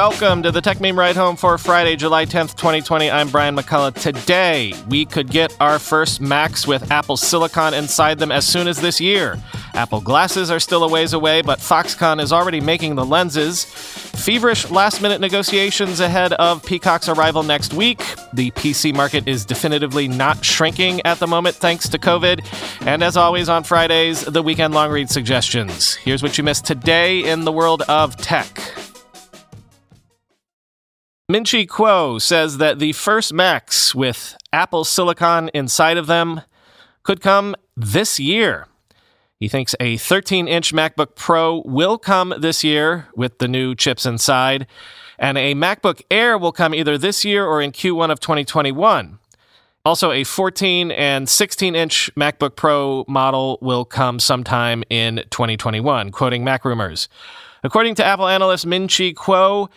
Welcome to the Techmeme Ride Home for Friday, July 10th, 2020. I'm Brian McCullough. Today, we could get our first Macs with Apple Silicon inside them as soon as this year. Apple glasses are still a ways away, but Foxconn is already making the lenses. Feverish last minute negotiations ahead of Peacock's arrival next week. The PC market is definitively not shrinking at the moment thanks to COVID. And as always on Fridays, the weekend long read suggestions. Here's what you missed today in the world of tech. Ming-Chi Kuo says that the first Macs with Apple Silicon inside of them could come this year. He thinks a 13 inch MacBook Pro will come this year with the new chips inside, and a MacBook Air will come either this year or in Q1 of 2021. Also, a 14 and 16 inch MacBook Pro model will come sometime in 2021, quoting Mac Rumors. According to Apple analyst Ming-Chi Kuo,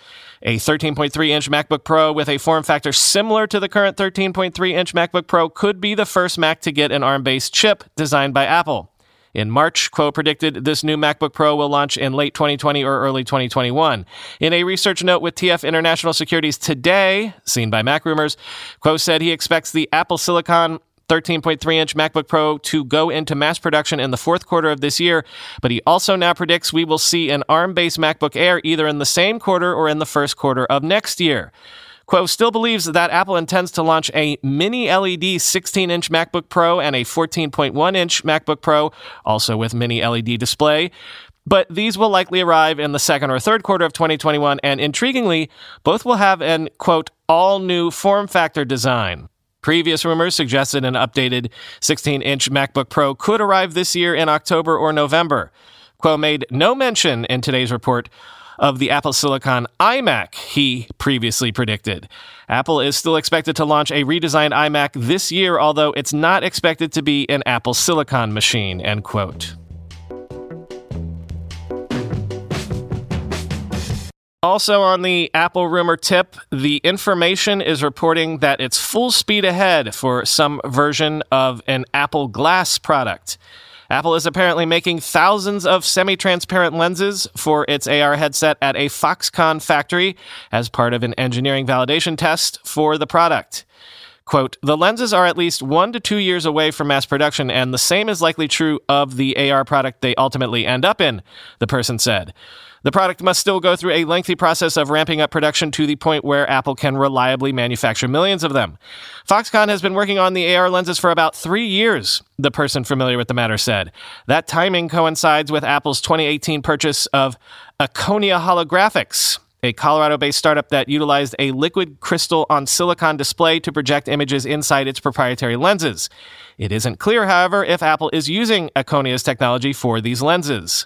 a 13.3 inch MacBook Pro with a form factor similar to the current 13.3 inch MacBook Pro could be the first Mac to get an ARM based chip designed by Apple. In March, Kuo predicted this new MacBook Pro will launch in late 2020 or early 2021. In a research note with TF International Securities today, seen by Mac Rumors, Kuo said he expects the Apple Silicon 13.3 inch MacBook Pro to go into mass production in the fourth quarter of this year, but he also now predicts we will see an ARM based MacBook Air either in the same quarter or in the first quarter of next year. Kuo still believes that Apple intends to launch a mini LED 16 inch MacBook Pro and a 14.1 inch MacBook Pro, also with mini LED display. But these will likely arrive in the second or third quarter of 2021, and intriguingly, both will have an quote, all new form factor design. Previous rumors suggested an updated 16 inch MacBook Pro could arrive this year in October or November. Kuo made no mention in today's report of the Apple Silicon iMac he previously predicted. Apple is still expected to launch a redesigned iMac this year, although it's not expected to be an Apple Silicon machine, end quote. Also, on the Apple rumor tip, the information is reporting that it's full speed ahead for some version of an Apple Glass product. Apple is apparently making thousands of semi transparent lenses for its AR headset at a Foxconn factory as part of an engineering validation test for the product. Quote, the lenses are at least one to two years away from mass production, and the same is likely true of the AR product they ultimately end up in, the person said. The product must still go through a lengthy process of ramping up production to the point where Apple can reliably manufacture millions of them. Foxconn has been working on the AR lenses for about three years, the person familiar with the matter said. That timing coincides with Apple's 2018 purchase of Akonia Holographics, a Colorado based startup that utilized a liquid crystal on silicon display to project images inside its proprietary lenses. It isn't clear, however, if Apple is using Akonia's technology for these lenses.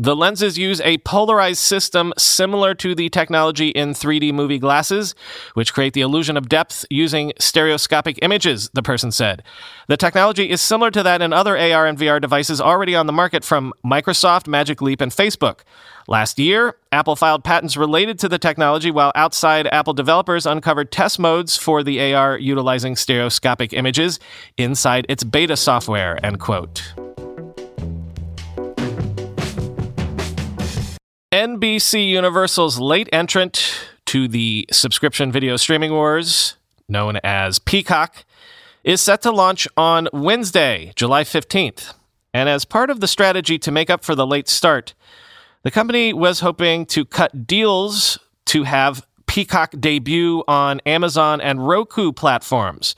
The lenses use a polarized system similar to the technology in 3D movie glasses, which create the illusion of depth using stereoscopic images, the person said. The technology is similar to that in other AR and VR devices already on the market from Microsoft, Magic Leap, and Facebook. Last year, Apple filed patents related to the technology, while outside Apple developers uncovered test modes for the AR utilizing stereoscopic images inside its beta software, end quote. NBC Universal's late entrant to the subscription video streaming wars, known as Peacock, is set to launch on Wednesday, July 15th. And as part of the strategy to make up for the late start, the company was hoping to cut deals to have Peacock debut on Amazon and Roku platforms.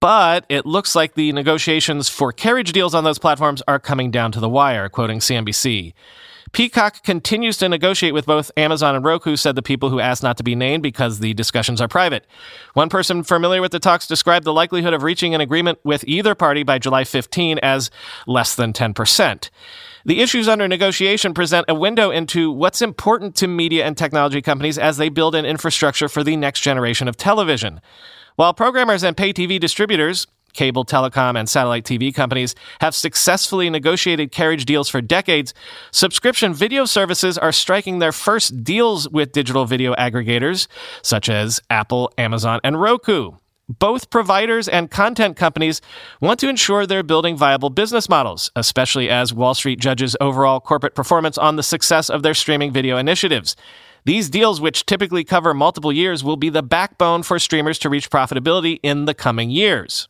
But it looks like the negotiations for carriage deals on those platforms are coming down to the wire, quoting CNBC. Peacock continues to negotiate with both Amazon and Roku, said the people who asked not to be named because the discussions are private. One person familiar with the talks described the likelihood of reaching an agreement with either party by July 15 as less than 10%. The issues under negotiation present a window into what's important to media and technology companies as they build an infrastructure for the next generation of television. While programmers and pay TV distributors, cable, telecom, and satellite TV companies have successfully negotiated carriage deals for decades, subscription video services are striking their first deals with digital video aggregators such as Apple, Amazon, and Roku both providers and content companies want to ensure they're building viable business models, especially as Wall Street judges overall corporate performance on the success of their streaming video initiatives. These deals, which typically cover multiple years, will be the backbone for streamers to reach profitability in the coming years.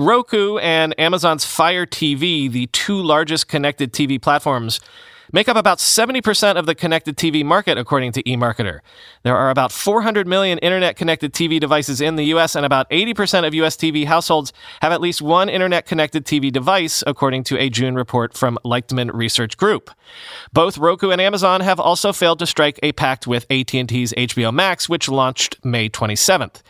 Roku and Amazon's Fire TV, the two largest connected TV platforms, make up about 70% of the connected TV market, according to eMarketer. There are about 400 million internet connected TV devices in the US, and about 80% of US TV households have at least one internet connected TV device, according to a June report from Leichtman Research Group. Both Roku and Amazon have also failed to strike a pact with AT&T's HBO Max, which launched May 27th.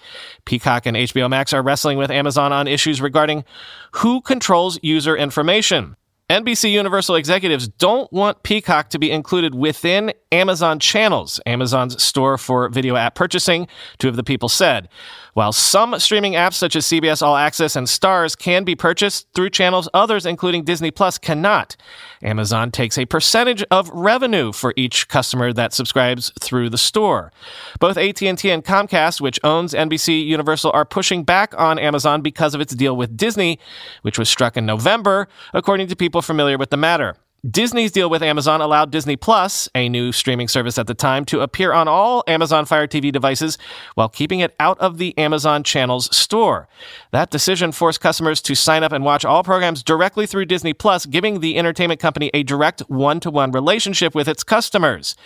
Peacock and HBO Max are wrestling with Amazon on issues regarding who controls user information. NBC Universal executives don't want Peacock to be included within Amazon channels, Amazon's store for video app purchasing, two of the people said. While some streaming apps such as CBS All Access and Starz can be purchased through channels, others, including Disney Plus, cannot. Amazon takes a percentage of revenue for each customer that subscribes through the store. Both AT&T and Comcast, which owns NBC Universal, are pushing back on Amazon because of its deal with Disney, which was struck in November, according to people familiar with the matter. Disney's deal with Amazon allowed Disney Plus, a new streaming service at the time, to appear on all Amazon Fire TV devices while keeping it out of the Amazon Channels store. That decision forced customers to sign up and watch all programs directly through Disney Plus, giving the entertainment company a direct one to one relationship with its customers.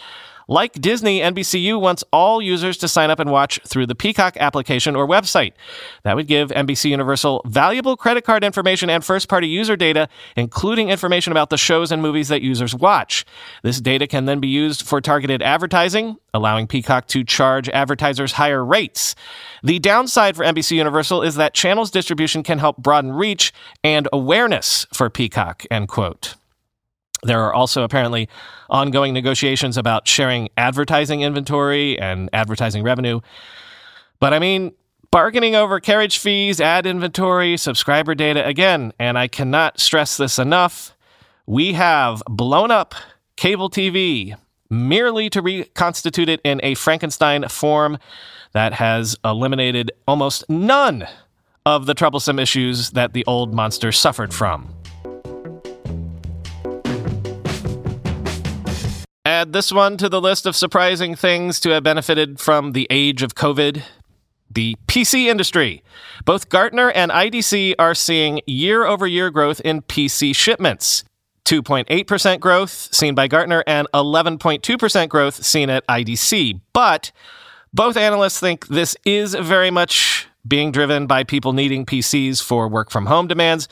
Like Disney, NBCU wants all users to sign up and watch through the Peacock application or website. That would give NBC Universal valuable credit card information and first party user data, including information about the shows and movies that users watch. This data can then be used for targeted advertising, allowing Peacock to charge advertisers higher rates. The downside for NBC Universal is that channels distribution can help broaden reach and awareness for Peacock, end quote. There are also apparently ongoing negotiations about sharing advertising inventory and advertising revenue. But I mean, bargaining over carriage fees, ad inventory, subscriber data again, and I cannot stress this enough. We have blown up cable TV merely to reconstitute it in a Frankenstein form that has eliminated almost none of the troublesome issues that the old monster suffered from. Add this one to the list of surprising things to have benefited from the age of COVID the PC industry. Both Gartner and IDC are seeing year over year growth in PC shipments. 2.8% growth seen by Gartner and 11.2% growth seen at IDC. But both analysts think this is very much being driven by people needing PCs for work from home demands,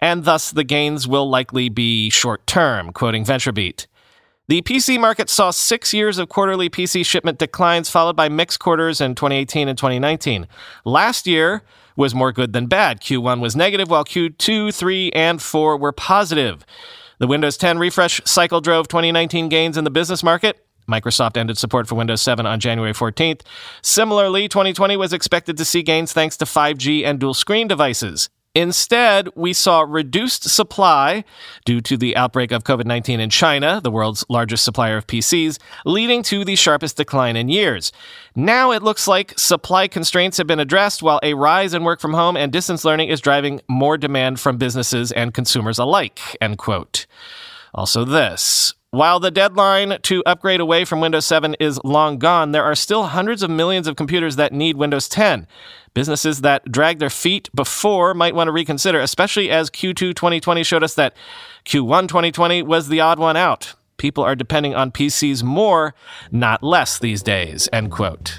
and thus the gains will likely be short term, quoting VentureBeat. The PC market saw six years of quarterly PC shipment declines, followed by mixed quarters in 2018 and 2019. Last year was more good than bad. Q1 was negative, while Q2, 3, and 4 were positive. The Windows 10 refresh cycle drove 2019 gains in the business market. Microsoft ended support for Windows 7 on January 14th. Similarly, 2020 was expected to see gains thanks to 5G and dual screen devices. Instead, we saw reduced supply due to the outbreak of COVID 19 in China, the world's largest supplier of PCs, leading to the sharpest decline in years. Now it looks like supply constraints have been addressed, while a rise in work from home and distance learning is driving more demand from businesses and consumers alike. End quote. Also, this while the deadline to upgrade away from Windows 7 is long gone, there are still hundreds of millions of computers that need Windows 10. Businesses that dragged their feet before might want to reconsider, especially as Q2 2020 showed us that Q1 2020 was the odd one out. People are depending on PCs more, not less these days. End quote.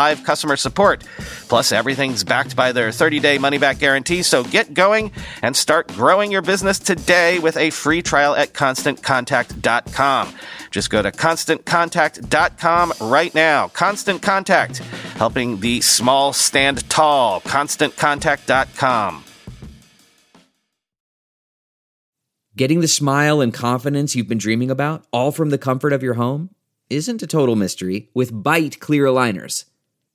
customer support. Plus, everything's backed by their 30 day money back guarantee, so get going and start growing your business today with a free trial at constantcontact.com. Just go to constantcontact.com right now. Constant Contact, helping the small stand tall. ConstantContact.com. Getting the smile and confidence you've been dreaming about, all from the comfort of your home, isn't a total mystery with Byte clear aligners.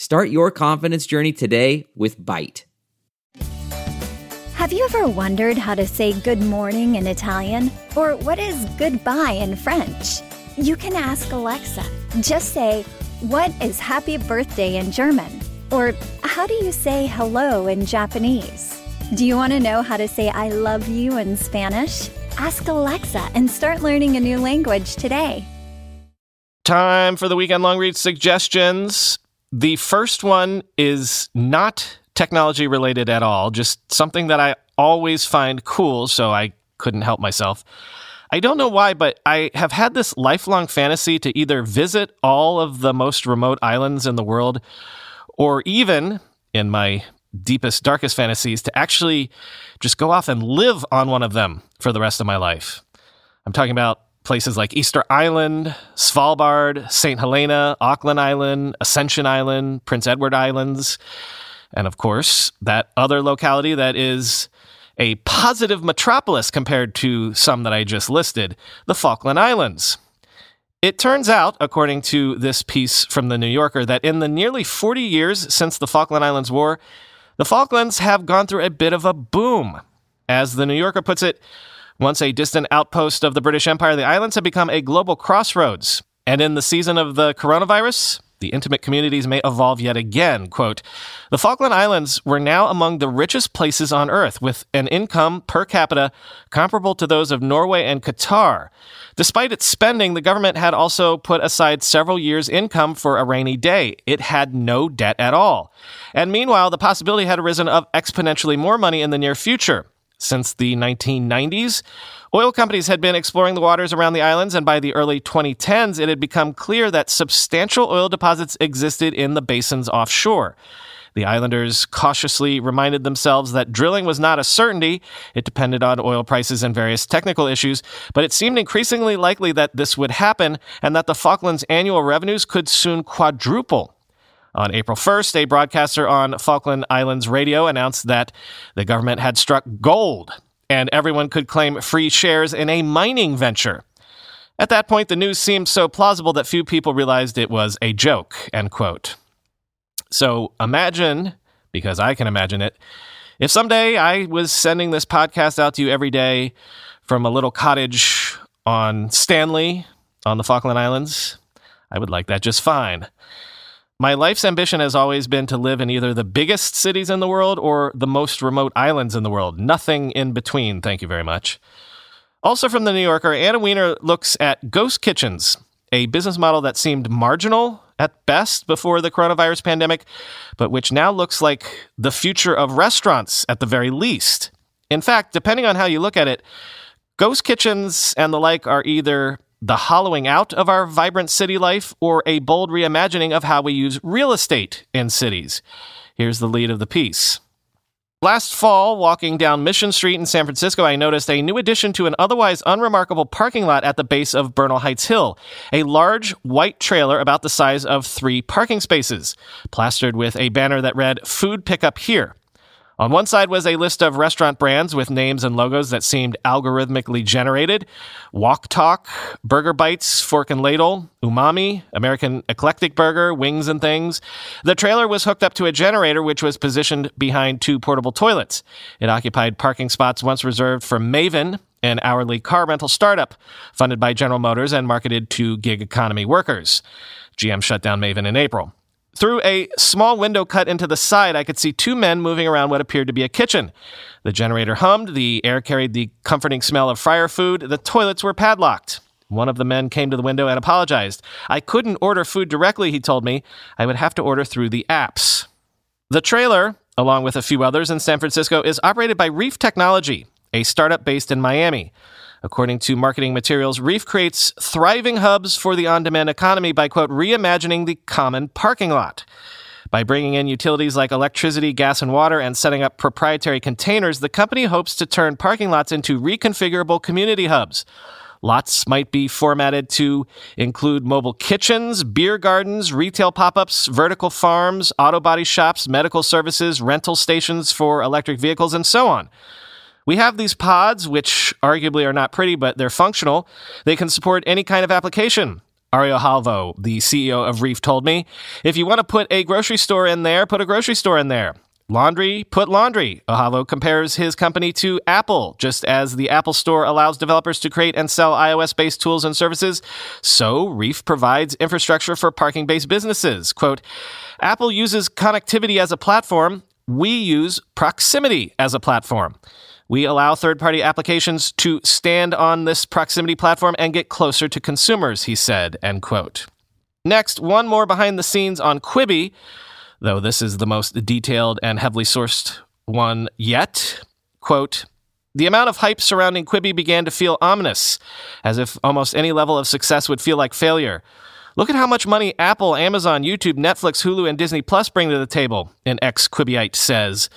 Start your confidence journey today with Byte. Have you ever wondered how to say good morning in Italian? Or what is goodbye in French? You can ask Alexa. Just say, What is happy birthday in German? Or how do you say hello in Japanese? Do you want to know how to say I love you in Spanish? Ask Alexa and start learning a new language today. Time for the weekend long read suggestions. The first one is not technology related at all, just something that I always find cool, so I couldn't help myself. I don't know why, but I have had this lifelong fantasy to either visit all of the most remote islands in the world, or even, in my deepest, darkest fantasies, to actually just go off and live on one of them for the rest of my life. I'm talking about places like Easter Island, Svalbard, St. Helena, Auckland Island, Ascension Island, Prince Edward Islands, and of course, that other locality that is a positive metropolis compared to some that I just listed, the Falkland Islands. It turns out, according to this piece from The New Yorker, that in the nearly 40 years since the Falkland Islands War, the Falklands have gone through a bit of a boom. As The New Yorker puts it, once a distant outpost of the British Empire, the islands have become a global crossroads. And in the season of the coronavirus, the intimate communities may evolve yet again. Quote, the Falkland Islands were now among the richest places on earth, with an income per capita comparable to those of Norway and Qatar. Despite its spending, the government had also put aside several years' income for a rainy day. It had no debt at all. And meanwhile, the possibility had arisen of exponentially more money in the near future. Since the 1990s, oil companies had been exploring the waters around the islands, and by the early 2010s, it had become clear that substantial oil deposits existed in the basins offshore. The islanders cautiously reminded themselves that drilling was not a certainty. It depended on oil prices and various technical issues, but it seemed increasingly likely that this would happen and that the Falklands' annual revenues could soon quadruple. On April 1st, a broadcaster on Falkland Islands radio announced that the government had struck gold and everyone could claim free shares in a mining venture. At that point, the news seemed so plausible that few people realized it was a joke, end quote. So imagine, because I can imagine it, if someday I was sending this podcast out to you every day from a little cottage on Stanley on the Falkland Islands, I would like that just fine. My life's ambition has always been to live in either the biggest cities in the world or the most remote islands in the world. Nothing in between, thank you very much. Also from the New Yorker, Anna Wiener looks at ghost kitchens, a business model that seemed marginal at best before the coronavirus pandemic, but which now looks like the future of restaurants at the very least. In fact, depending on how you look at it, ghost kitchens and the like are either the hollowing out of our vibrant city life or a bold reimagining of how we use real estate in cities? Here's the lead of the piece. Last fall, walking down Mission Street in San Francisco, I noticed a new addition to an otherwise unremarkable parking lot at the base of Bernal Heights Hill. A large white trailer about the size of three parking spaces, plastered with a banner that read, Food Pickup Here. On one side was a list of restaurant brands with names and logos that seemed algorithmically generated Walk Talk, Burger Bites, Fork and Ladle, Umami, American Eclectic Burger, Wings and Things. The trailer was hooked up to a generator which was positioned behind two portable toilets. It occupied parking spots once reserved for Maven, an hourly car rental startup funded by General Motors and marketed to gig economy workers. GM shut down Maven in April. Through a small window cut into the side, I could see two men moving around what appeared to be a kitchen. The generator hummed, the air carried the comforting smell of fryer food, the toilets were padlocked. One of the men came to the window and apologized. I couldn't order food directly, he told me. I would have to order through the apps. The trailer, along with a few others in San Francisco, is operated by Reef Technology, a startup based in Miami. According to marketing materials, Reef creates thriving hubs for the on demand economy by, quote, reimagining the common parking lot. By bringing in utilities like electricity, gas, and water and setting up proprietary containers, the company hopes to turn parking lots into reconfigurable community hubs. Lots might be formatted to include mobile kitchens, beer gardens, retail pop ups, vertical farms, auto body shops, medical services, rental stations for electric vehicles, and so on. We have these pods, which arguably are not pretty, but they're functional. They can support any kind of application. Ari Ojalvo, the CEO of Reef, told me if you want to put a grocery store in there, put a grocery store in there. Laundry, put laundry. Ojalvo compares his company to Apple. Just as the Apple Store allows developers to create and sell iOS based tools and services, so Reef provides infrastructure for parking based businesses. Quote Apple uses connectivity as a platform. We use proximity as a platform. We allow third party applications to stand on this proximity platform and get closer to consumers, he said, end quote. Next, one more behind the scenes on Quibi, though this is the most detailed and heavily sourced one yet. Quote, the amount of hype surrounding Quibi began to feel ominous, as if almost any level of success would feel like failure. Look at how much money Apple, Amazon, YouTube, Netflix, Hulu, and Disney Plus bring to the table, an ex Quibiite says.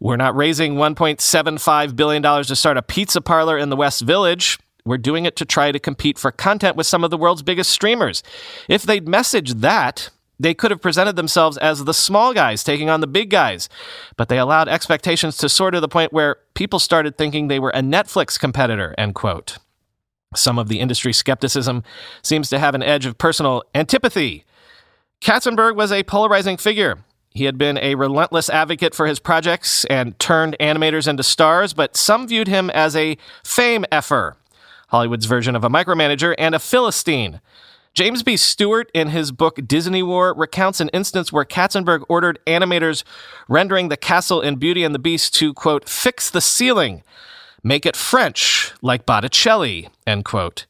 We're not raising $1.75 billion to start a pizza parlor in the West Village. We're doing it to try to compete for content with some of the world's biggest streamers. If they'd messaged that, they could have presented themselves as the small guys taking on the big guys, but they allowed expectations to soar to the point where people started thinking they were a Netflix competitor, end quote. Some of the industry skepticism seems to have an edge of personal antipathy. Katzenberg was a polarizing figure. He had been a relentless advocate for his projects and turned animators into stars, but some viewed him as a fame effer, Hollywood's version of a micromanager, and a Philistine. James B. Stewart, in his book Disney War, recounts an instance where Katzenberg ordered animators rendering the castle in Beauty and the Beast to, quote, fix the ceiling, make it French, like Botticelli, end quote.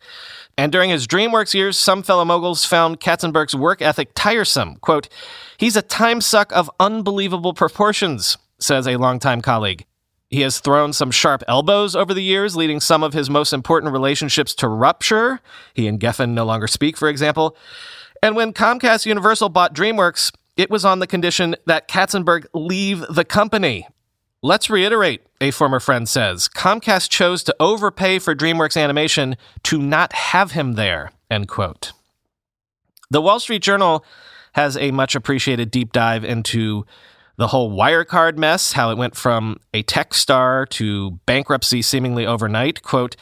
And during his DreamWorks years, some fellow moguls found Katzenberg's work ethic tiresome. Quote, He's a time suck of unbelievable proportions, says a longtime colleague. He has thrown some sharp elbows over the years, leading some of his most important relationships to rupture. He and Geffen no longer speak, for example. And when Comcast Universal bought DreamWorks, it was on the condition that Katzenberg leave the company. Let's reiterate, a former friend says. Comcast chose to overpay for DreamWorks Animation to not have him there, end quote. The Wall Street Journal has a much appreciated deep dive into the whole Wirecard mess, how it went from a tech star to bankruptcy seemingly overnight. Quote,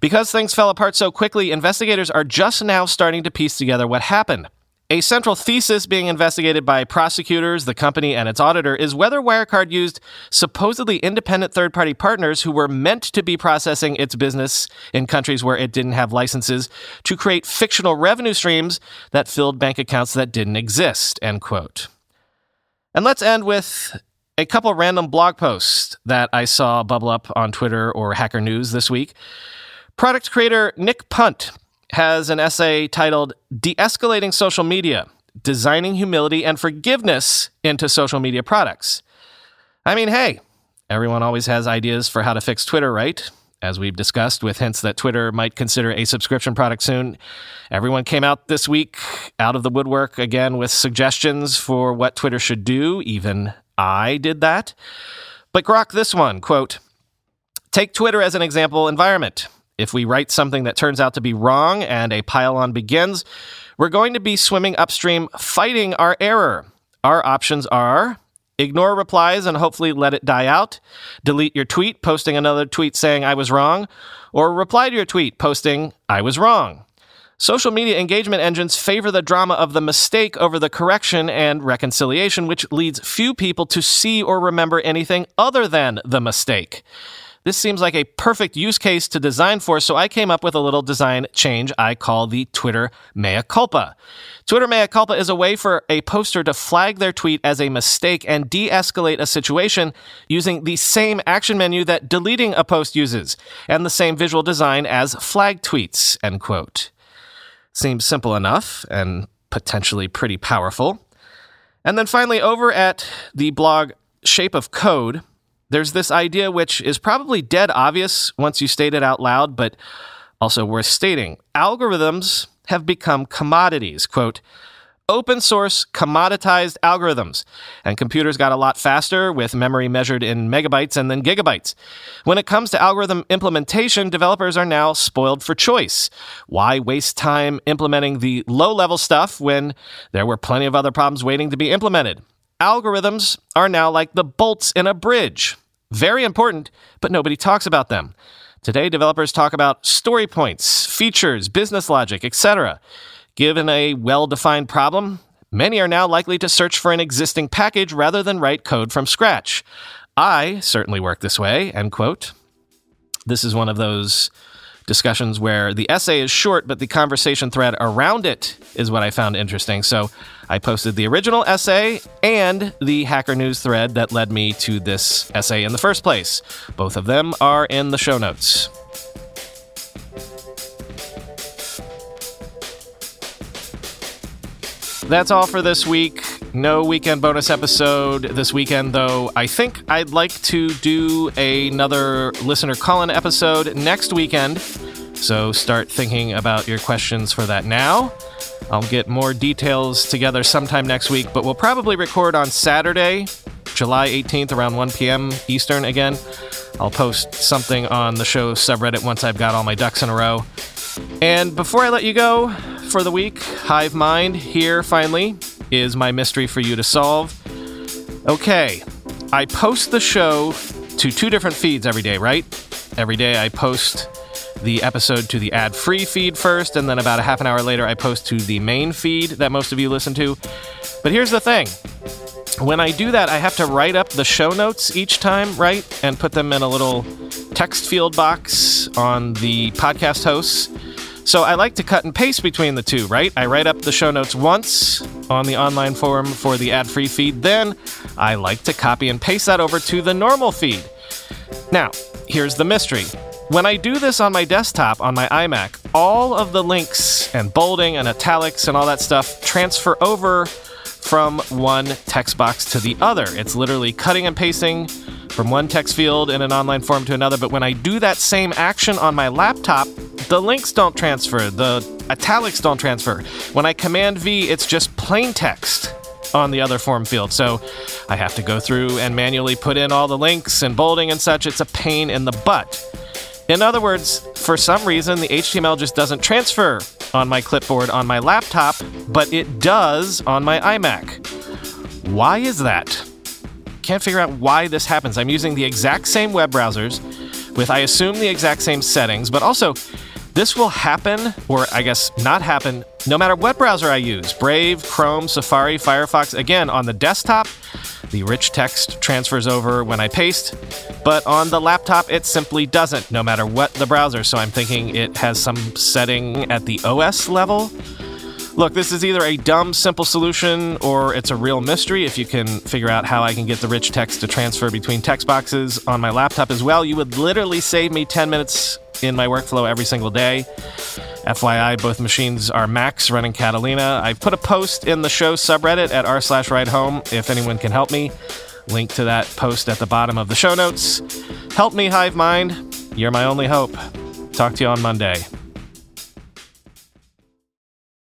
because things fell apart so quickly, investigators are just now starting to piece together what happened. A central thesis being investigated by prosecutors, the company, and its auditor is whether Wirecard used supposedly independent third party partners who were meant to be processing its business in countries where it didn't have licenses to create fictional revenue streams that filled bank accounts that didn't exist. End quote. And let's end with a couple random blog posts that I saw bubble up on Twitter or Hacker News this week. Product creator Nick Punt has an essay titled De Escalating Social Media Designing Humility and Forgiveness into Social Media Products. I mean, hey, everyone always has ideas for how to fix Twitter, right? as we've discussed, with hints that Twitter might consider a subscription product soon. Everyone came out this week out of the woodwork again with suggestions for what Twitter should do. Even I did that. But grok this one quote, Take Twitter as an example environment. If we write something that turns out to be wrong and a pile on begins, we're going to be swimming upstream fighting our error. Our options are ignore replies and hopefully let it die out, delete your tweet, posting another tweet saying I was wrong, or reply to your tweet posting I was wrong. Social media engagement engines favor the drama of the mistake over the correction and reconciliation, which leads few people to see or remember anything other than the mistake. This seems like a perfect use case to design for, so I came up with a little design change I call the Twitter mea culpa. Twitter mea culpa is a way for a poster to flag their tweet as a mistake and de escalate a situation using the same action menu that deleting a post uses and the same visual design as flag tweets. End quote. Seems simple enough and potentially pretty powerful. And then finally, over at the blog Shape of Code, there's this idea which is probably dead obvious once you state it out loud, but also worth stating. Algorithms have become commodities. Quote, open source commoditized algorithms. And computers got a lot faster with memory measured in megabytes and then gigabytes. When it comes to algorithm implementation, developers are now spoiled for choice. Why waste time implementing the low level stuff when there were plenty of other problems waiting to be implemented? Algorithms are now like the bolts in a bridge. Very important, but nobody talks about them. Today, developers talk about story points, features, business logic, etc. Given a well defined problem, many are now likely to search for an existing package rather than write code from scratch. I certainly work this way, end quote. This is one of those discussions where the essay is short, but the conversation thread around it is what I found interesting. So I posted the original essay and the Hacker News thread that led me to this essay in the first place. Both of them are in the show notes. That's all for this week. No weekend bonus episode this weekend, though. I think I'd like to do another listener call in episode next weekend. So start thinking about your questions for that now. I'll get more details together sometime next week, but we'll probably record on Saturday, July 18th, around 1 p.m. Eastern again. I'll post something on the show subreddit once I've got all my ducks in a row. And before I let you go for the week, Hive Mind here finally is my mystery for you to solve. Okay, I post the show to two different feeds every day, right? Every day I post the episode to the ad free feed first, and then about a half an hour later, I post to the main feed that most of you listen to. But here's the thing when I do that, I have to write up the show notes each time, right? And put them in a little text field box on the podcast hosts. So I like to cut and paste between the two, right? I write up the show notes once on the online forum for the ad free feed. Then I like to copy and paste that over to the normal feed. Now, here's the mystery. When I do this on my desktop on my iMac, all of the links and bolding and italics and all that stuff transfer over from one text box to the other. It's literally cutting and pasting from one text field in an online form to another. But when I do that same action on my laptop, the links don't transfer, the italics don't transfer. When I command V, it's just plain text on the other form field. So I have to go through and manually put in all the links and bolding and such. It's a pain in the butt. In other words, for some reason, the HTML just doesn't transfer on my clipboard on my laptop, but it does on my iMac. Why is that? Can't figure out why this happens. I'm using the exact same web browsers with, I assume, the exact same settings, but also this will happen, or I guess not happen, no matter what browser I use Brave, Chrome, Safari, Firefox. Again, on the desktop, the rich text transfers over when I paste, but on the laptop, it simply doesn't, no matter what the browser. So I'm thinking it has some setting at the OS level. Look, this is either a dumb, simple solution or it's a real mystery. If you can figure out how I can get the rich text to transfer between text boxes on my laptop as well, you would literally save me 10 minutes in my workflow every single day. FYI, both machines are Macs running Catalina. I put a post in the show subreddit at r slash ride home if anyone can help me. Link to that post at the bottom of the show notes. Help me, Hive Mind. You're my only hope. Talk to you on Monday.